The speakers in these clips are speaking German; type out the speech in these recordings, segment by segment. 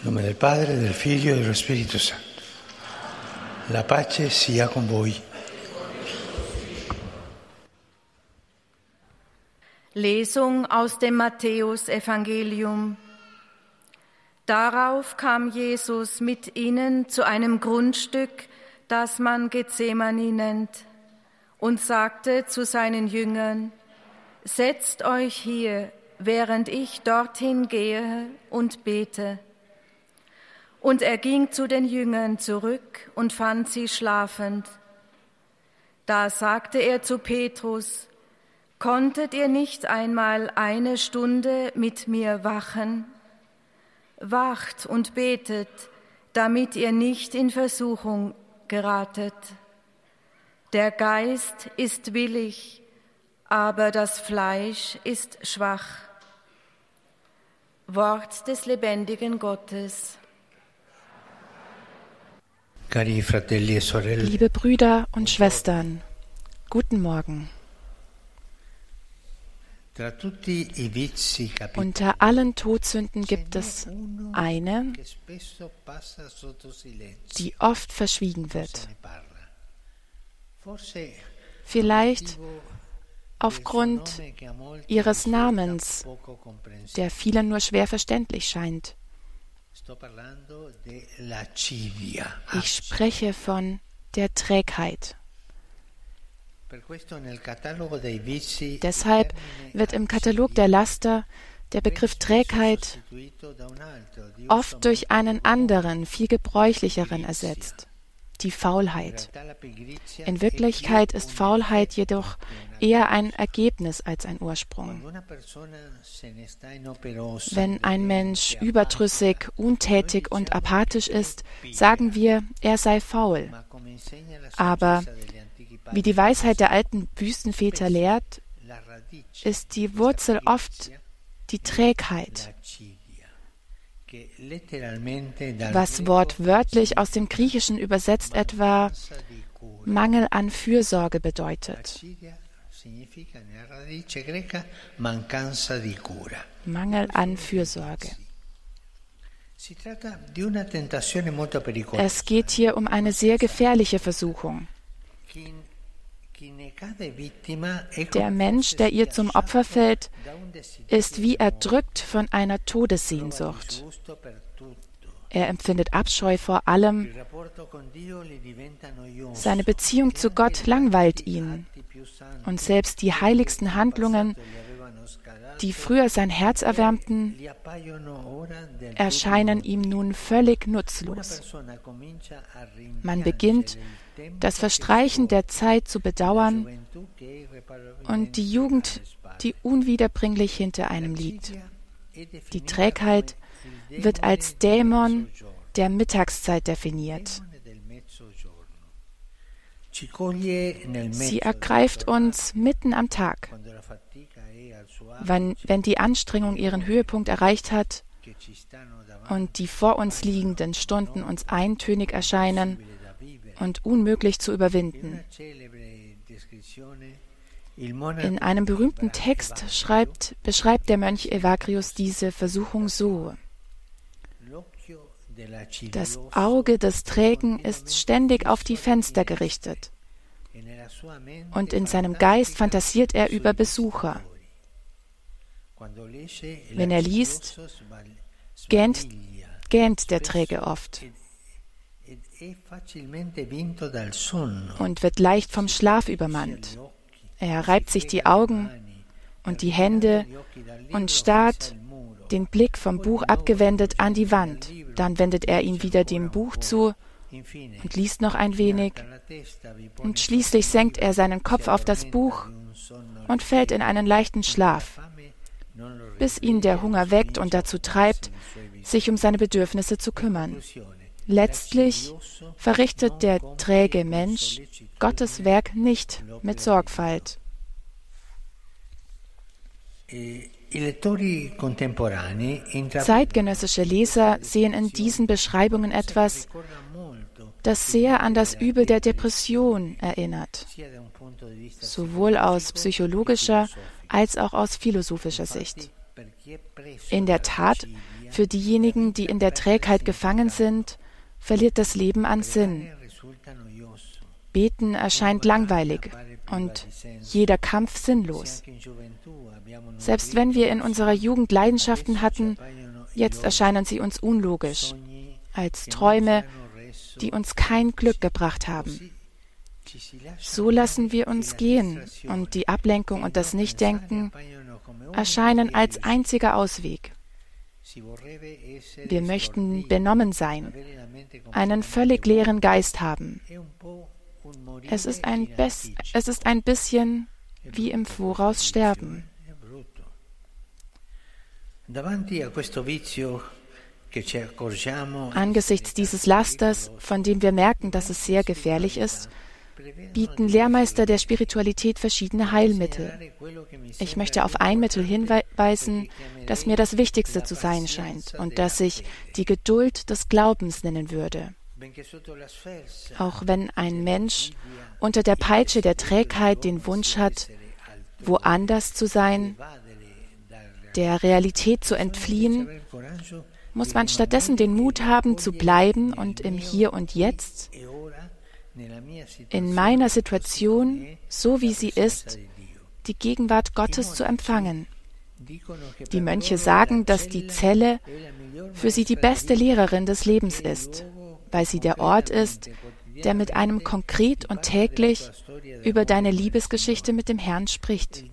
In nome del Padre, del Figlio e dello Spirito Santo. La pace sia con voi. Lesung aus dem Matthäusevangelium. Darauf kam Jesus mit ihnen zu einem Grundstück, das man Gethsemane nennt, und sagte zu seinen Jüngern, Setzt euch hier, während ich dorthin gehe und bete. Und er ging zu den Jüngern zurück und fand sie schlafend. Da sagte er zu Petrus, Konntet ihr nicht einmal eine Stunde mit mir wachen? Wacht und betet, damit ihr nicht in Versuchung geratet. Der Geist ist willig, aber das Fleisch ist schwach. Wort des lebendigen Gottes. E Liebe Brüder und Schwestern, guten Morgen. Unter allen Todsünden gibt es eine, die oft verschwiegen wird. Vielleicht aufgrund ihres Namens, der vielen nur schwer verständlich scheint. Ich spreche von der Trägheit. Deshalb wird im Katalog der Laster der Begriff Trägheit oft durch einen anderen, viel gebräuchlicheren ersetzt, die Faulheit. In Wirklichkeit ist Faulheit jedoch eher ein Ergebnis als ein Ursprung. Wenn ein Mensch überdrüssig, untätig und apathisch ist, sagen wir, er sei faul. Aber wie die Weisheit der alten Wüstenväter lehrt, ist die Wurzel oft die Trägheit, was wortwörtlich aus dem Griechischen übersetzt etwa Mangel an Fürsorge bedeutet. Mangel an Fürsorge. Es geht hier um eine sehr gefährliche Versuchung. Der Mensch, der ihr zum Opfer fällt, ist wie erdrückt von einer Todessehnsucht. Er empfindet Abscheu vor allem. Seine Beziehung zu Gott langweilt ihn. Und selbst die heiligsten Handlungen, die früher sein Herz erwärmten, erscheinen ihm nun völlig nutzlos. Man beginnt, das Verstreichen der Zeit zu bedauern und die Jugend, die unwiederbringlich hinter einem liegt. Die Trägheit wird als Dämon der Mittagszeit definiert. Sie ergreift uns mitten am Tag, wenn, wenn die Anstrengung ihren Höhepunkt erreicht hat und die vor uns liegenden Stunden uns eintönig erscheinen und unmöglich zu überwinden. In einem berühmten Text schreibt, beschreibt der Mönch Evagrius diese Versuchung so. Das Auge des Trägen ist ständig auf die Fenster gerichtet, und in seinem Geist fantasiert er über Besucher. Wenn er liest, gähnt, gähnt der Träge oft. und wird leicht vom Schlaf übermannt. Er reibt sich die Augen und die Hände und starrt, den Blick vom Buch abgewendet, an die Wand. Dann wendet er ihn wieder dem Buch zu und liest noch ein wenig. Und schließlich senkt er seinen Kopf auf das Buch und fällt in einen leichten Schlaf, bis ihn der Hunger weckt und dazu treibt, sich um seine Bedürfnisse zu kümmern. Letztlich verrichtet der träge Mensch Gottes Werk nicht mit Sorgfalt. Zeitgenössische Leser sehen in diesen Beschreibungen etwas, das sehr an das Übel der Depression erinnert, sowohl aus psychologischer als auch aus philosophischer Sicht. In der Tat Für diejenigen, die in der Trägheit gefangen sind, verliert das Leben an Sinn. Beten erscheint langweilig und jeder Kampf sinnlos. Selbst wenn wir in unserer Jugend Leidenschaften hatten, jetzt erscheinen sie uns unlogisch, als Träume, die uns kein Glück gebracht haben. So lassen wir uns gehen und die Ablenkung und das Nichtdenken erscheinen als einziger Ausweg. Wir möchten benommen sein, einen völlig leeren Geist haben. Es ist ein, Bes es ist ein bisschen wie im Voraus sterben. Angesichts dieses Lasters, von dem wir merken, dass es sehr gefährlich ist, bieten Lehrmeister der Spiritualität verschiedene Heilmittel. Ich möchte auf ein Mittel hinweisen, das mir das Wichtigste zu sein scheint und das ich die Geduld des Glaubens nennen würde. Auch wenn ein Mensch unter der Peitsche der Trägheit den Wunsch hat, woanders zu sein, der Realität zu entfliehen, muss man stattdessen den Mut haben, zu bleiben und im Hier und Jetzt in meiner Situation, so wie sie ist, die Gegenwart Gottes zu empfangen. Die Mönche sagen, dass die Zelle für sie die beste Lehrerin des Lebens ist, weil sie der Ort ist, der mit einem konkret und täglich über deine Liebesgeschichte mit dem Herrn spricht.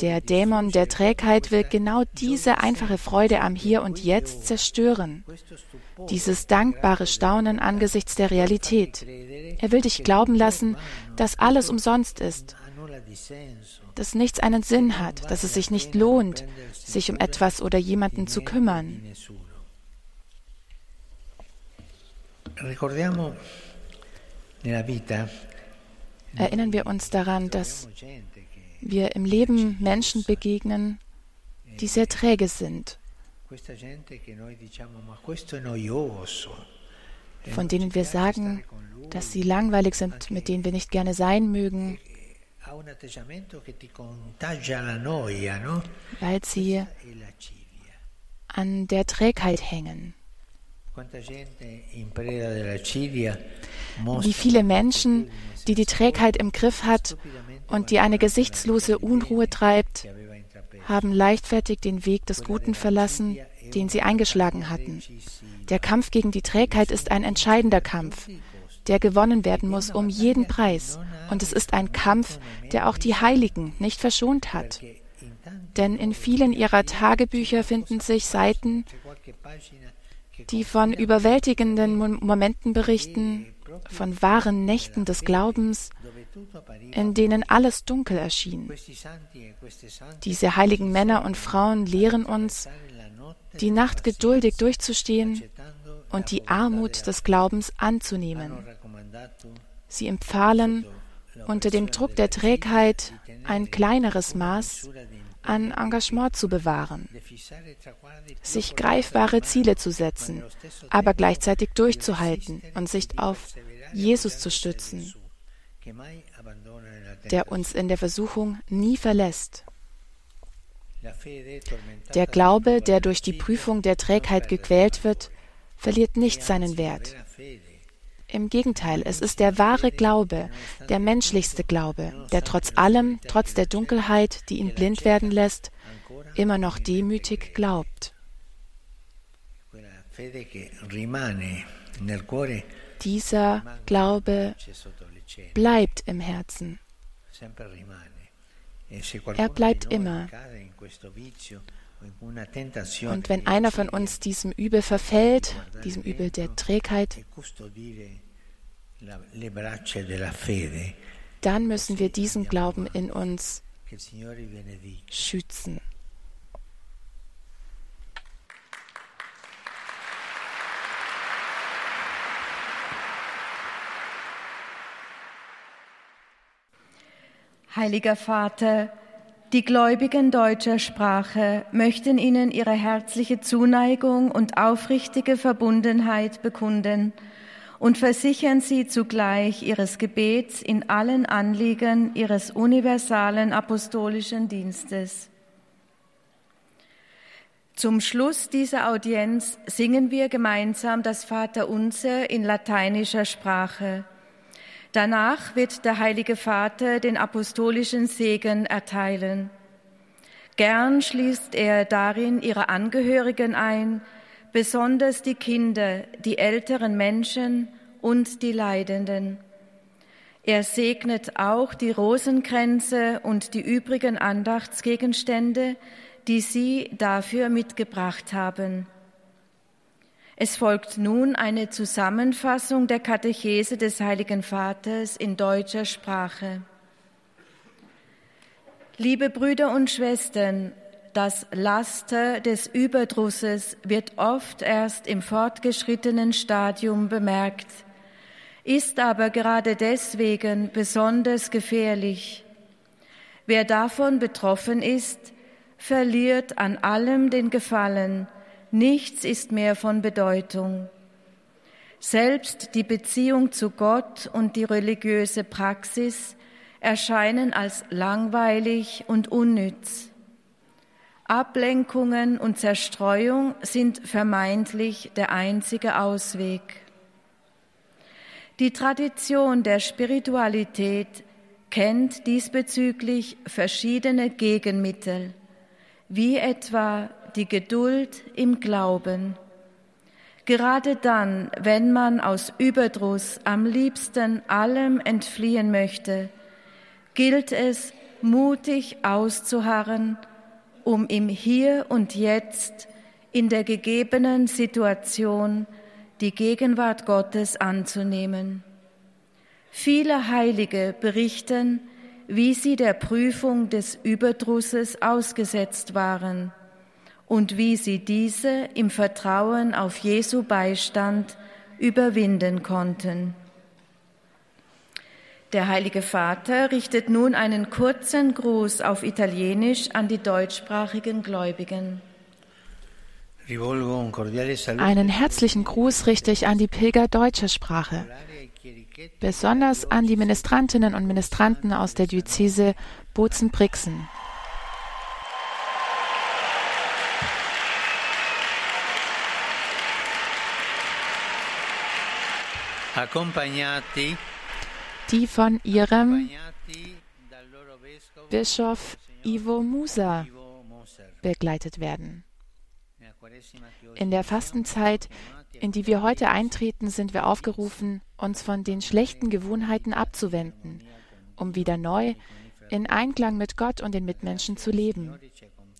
Der Dämon der Trägheit will genau diese einfache Freude am Hier und Jetzt zerstören dieses dankbare Staunen angesichts der Realität. Er will dich glauben lassen, dass alles umsonst ist, dass nichts einen Sinn hat, dass es sich nicht lohnt, sich um etwas oder jemanden zu kümmern. Erinnern wir uns daran, dass wir im Leben Menschen begegnen, die sehr träge sind. Von denen wir sagen, dass sie langweilig sind, mit denen wir nicht gerne sein mögen, weil sie an der Trägheit hängen. Wie viele Menschen, die die Trägheit im Griff hat und die eine gesichtslose Unruhe treibt, haben leichtfertig den Weg des Guten verlassen, den sie eingeschlagen hatten. Der Kampf gegen die Trägheit ist ein entscheidender Kampf, der gewonnen werden muss um jeden Preis. Und es ist ein Kampf, der auch die Heiligen nicht verschont hat. Denn in vielen ihrer Tagebücher finden sich Seiten, die von überwältigenden Momenten berichten, von wahren Nächten des Glaubens, in denen alles dunkel erschien. Diese heiligen Männer und Frauen lehren uns, die Nacht geduldig durchzustehen und die Armut des Glaubens anzunehmen. Sie empfahlen, unter dem Druck der Trägheit ein kleineres Maß an Engagement zu bewahren, sich greifbare Ziele zu setzen, aber gleichzeitig durchzuhalten und sich auf Jesus zu stützen, der uns in der Versuchung nie verlässt. Der Glaube, der durch die Prüfung der Trägheit gequält wird, verliert nicht seinen Wert. Im Gegenteil, es ist der wahre Glaube, der menschlichste Glaube, der trotz allem, trotz der Dunkelheit, die ihn blind werden lässt, immer noch demütig glaubt. Dieser Glaube bleibt im Herzen. Er bleibt immer. Und wenn einer von uns diesem Übel verfällt, diesem Übel der Trägheit, dann müssen wir diesen Glauben in uns schützen. Heiliger Vater, die Gläubigen deutscher Sprache möchten Ihnen ihre herzliche Zuneigung und aufrichtige Verbundenheit bekunden und versichern Sie zugleich Ihres Gebets in allen Anliegen Ihres universalen apostolischen Dienstes. Zum Schluss dieser Audienz singen wir gemeinsam das Vaterunser in lateinischer Sprache. Danach wird der Heilige Vater den apostolischen Segen erteilen. Gern schließt er darin ihre Angehörigen ein, besonders die Kinder, die älteren Menschen und die Leidenden. Er segnet auch die Rosenkränze und die übrigen Andachtsgegenstände, die Sie dafür mitgebracht haben. Es folgt nun eine Zusammenfassung der Katechese des Heiligen Vaters in deutscher Sprache. Liebe Brüder und Schwestern, das Laster des Überdrusses wird oft erst im fortgeschrittenen Stadium bemerkt, ist aber gerade deswegen besonders gefährlich. Wer davon betroffen ist, verliert an allem den Gefallen, Nichts ist mehr von Bedeutung. Selbst die Beziehung zu Gott und die religiöse Praxis erscheinen als langweilig und unnütz. Ablenkungen und Zerstreuung sind vermeintlich der einzige Ausweg. Die Tradition der Spiritualität kennt diesbezüglich verschiedene Gegenmittel, wie etwa die Geduld im Glauben. Gerade dann, wenn man aus Überdruss am liebsten allem entfliehen möchte, gilt es, mutig auszuharren, um im Hier und Jetzt in der gegebenen Situation die Gegenwart Gottes anzunehmen. Viele Heilige berichten, wie sie der Prüfung des Überdrusses ausgesetzt waren und wie sie diese im Vertrauen auf Jesu Beistand überwinden konnten. Der Heilige Vater richtet nun einen kurzen Gruß auf Italienisch an die deutschsprachigen Gläubigen. Einen herzlichen Gruß richte ich an die Pilger deutscher Sprache, besonders an die Ministrantinnen und Ministranten aus der Diözese Bozen-Brixen. Die von ihrem Bischof Ivo Musa begleitet werden. In der Fastenzeit, in die wir heute eintreten, sind wir aufgerufen, uns von den schlechten Gewohnheiten abzuwenden, um wieder neu in Einklang mit Gott und den Mitmenschen zu leben.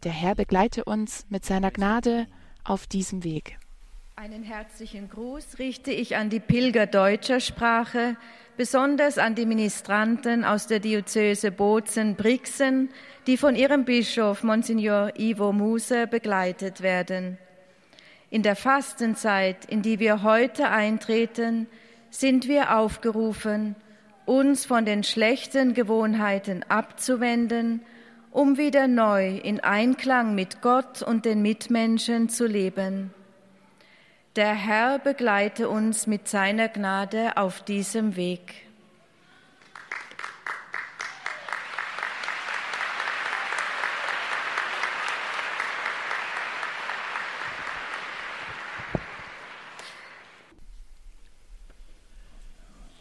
Der Herr begleite uns mit seiner Gnade auf diesem Weg. Einen herzlichen Gruß richte ich an die Pilger deutscher Sprache, besonders an die Ministranten aus der Diözese Bozen-Brixen, die von ihrem Bischof Monsignor Ivo Muse begleitet werden. In der Fastenzeit, in die wir heute eintreten, sind wir aufgerufen, uns von den schlechten Gewohnheiten abzuwenden, um wieder neu in Einklang mit Gott und den Mitmenschen zu leben. Der Herr begleite uns mit seiner Gnade auf diesem Weg.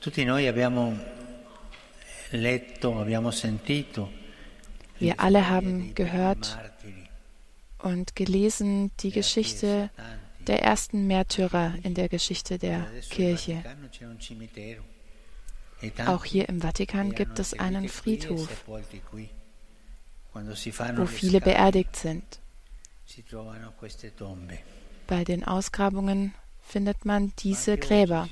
Tutti noi abbiamo letto, abbiamo sentito. Wir alle haben gehört und gelesen die Geschichte der ersten Märtyrer in der Geschichte der Kirche. Auch hier im Vatikan gibt es einen Friedhof, wo viele beerdigt sind. Bei den Ausgrabungen findet man diese Gräber.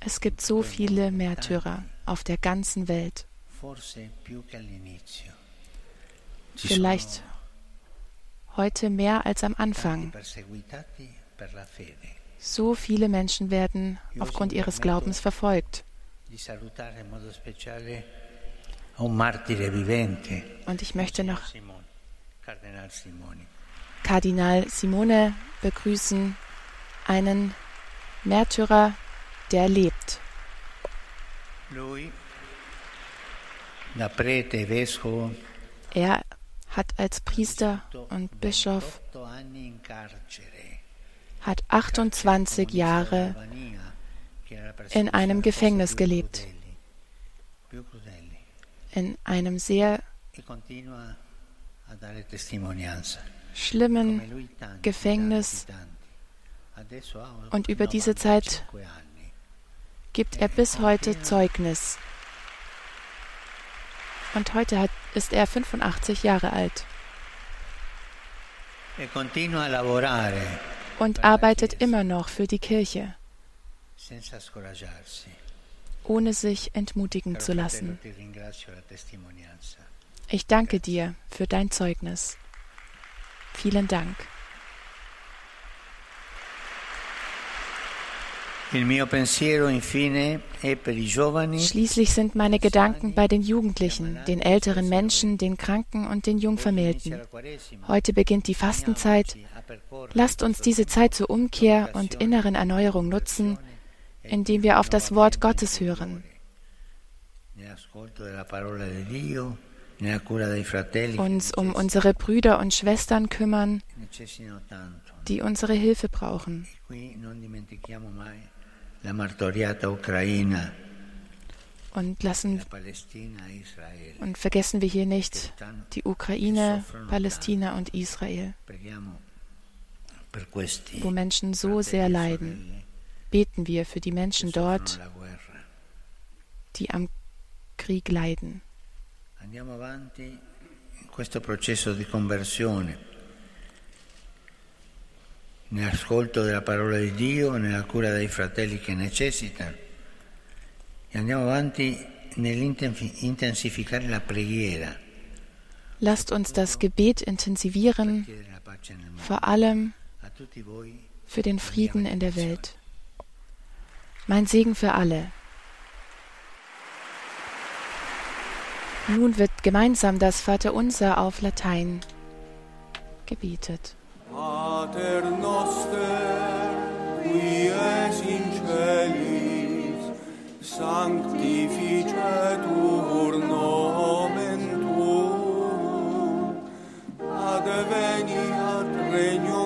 Es gibt so viele Märtyrer auf der ganzen Welt. Vielleicht heute mehr als am Anfang. So viele Menschen werden aufgrund ihres Glaubens verfolgt. Und ich möchte noch Kardinal Simone begrüßen, einen Märtyrer, der lebt. Er hat als Priester und Bischof hat 28 Jahre in einem Gefängnis gelebt, in einem sehr schlimmen Gefängnis. Und über diese Zeit gibt er bis heute Zeugnis. Und heute hat, ist er 85 Jahre alt. Und arbeitet immer noch für die Kirche, ohne sich entmutigen zu lassen. Ich danke dir für dein Zeugnis. Vielen Dank. Schließlich sind meine Gedanken bei den Jugendlichen, den älteren Menschen, den Kranken und den Jungvermählten. Heute beginnt die Fastenzeit. Lasst uns diese Zeit zur Umkehr und inneren Erneuerung nutzen, indem wir auf das Wort Gottes hören uns um unsere Brüder und Schwestern kümmern, die unsere Hilfe brauchen. Und lassen und vergessen wir hier nicht die Ukraine, Palästina und Israel, wo Menschen so sehr leiden. Beten wir für die Menschen dort, die am Krieg leiden. Andiamo avanti in questo processo di conversione, nell'ascolto della parola di Dio, nella cura dei fratelli che necessitano e andiamo avanti nell'intensificare la preghiera. Lasst uns das Gebet intensivieren, vor allem für den Frieden in der Welt. Mein Segen für alle. Nun wird gemeinsam das Vaterunser auf Latein gebetet. Pater noster, qui es in celis, sanctificetur nomen tuum, regnum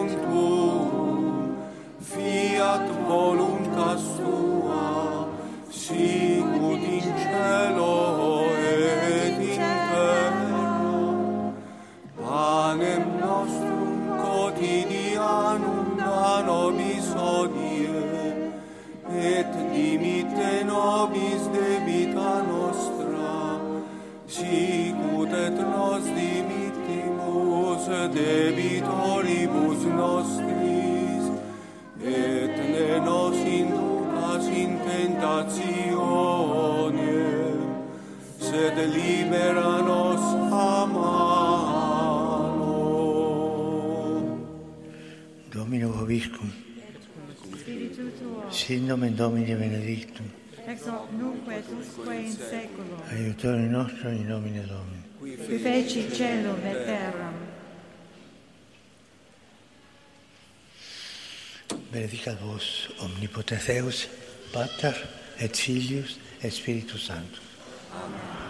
sed libera nos a Domino Vobiscum. Sin nomen Domini benedictum. Ex hoc nunc et usque in seculum. Aiutore nostro in nomine Domini. Qui feci cielo et terra. Benedicat vos omnipotens Deus, Pater et Filius et Spiritus Sanctus. Amen.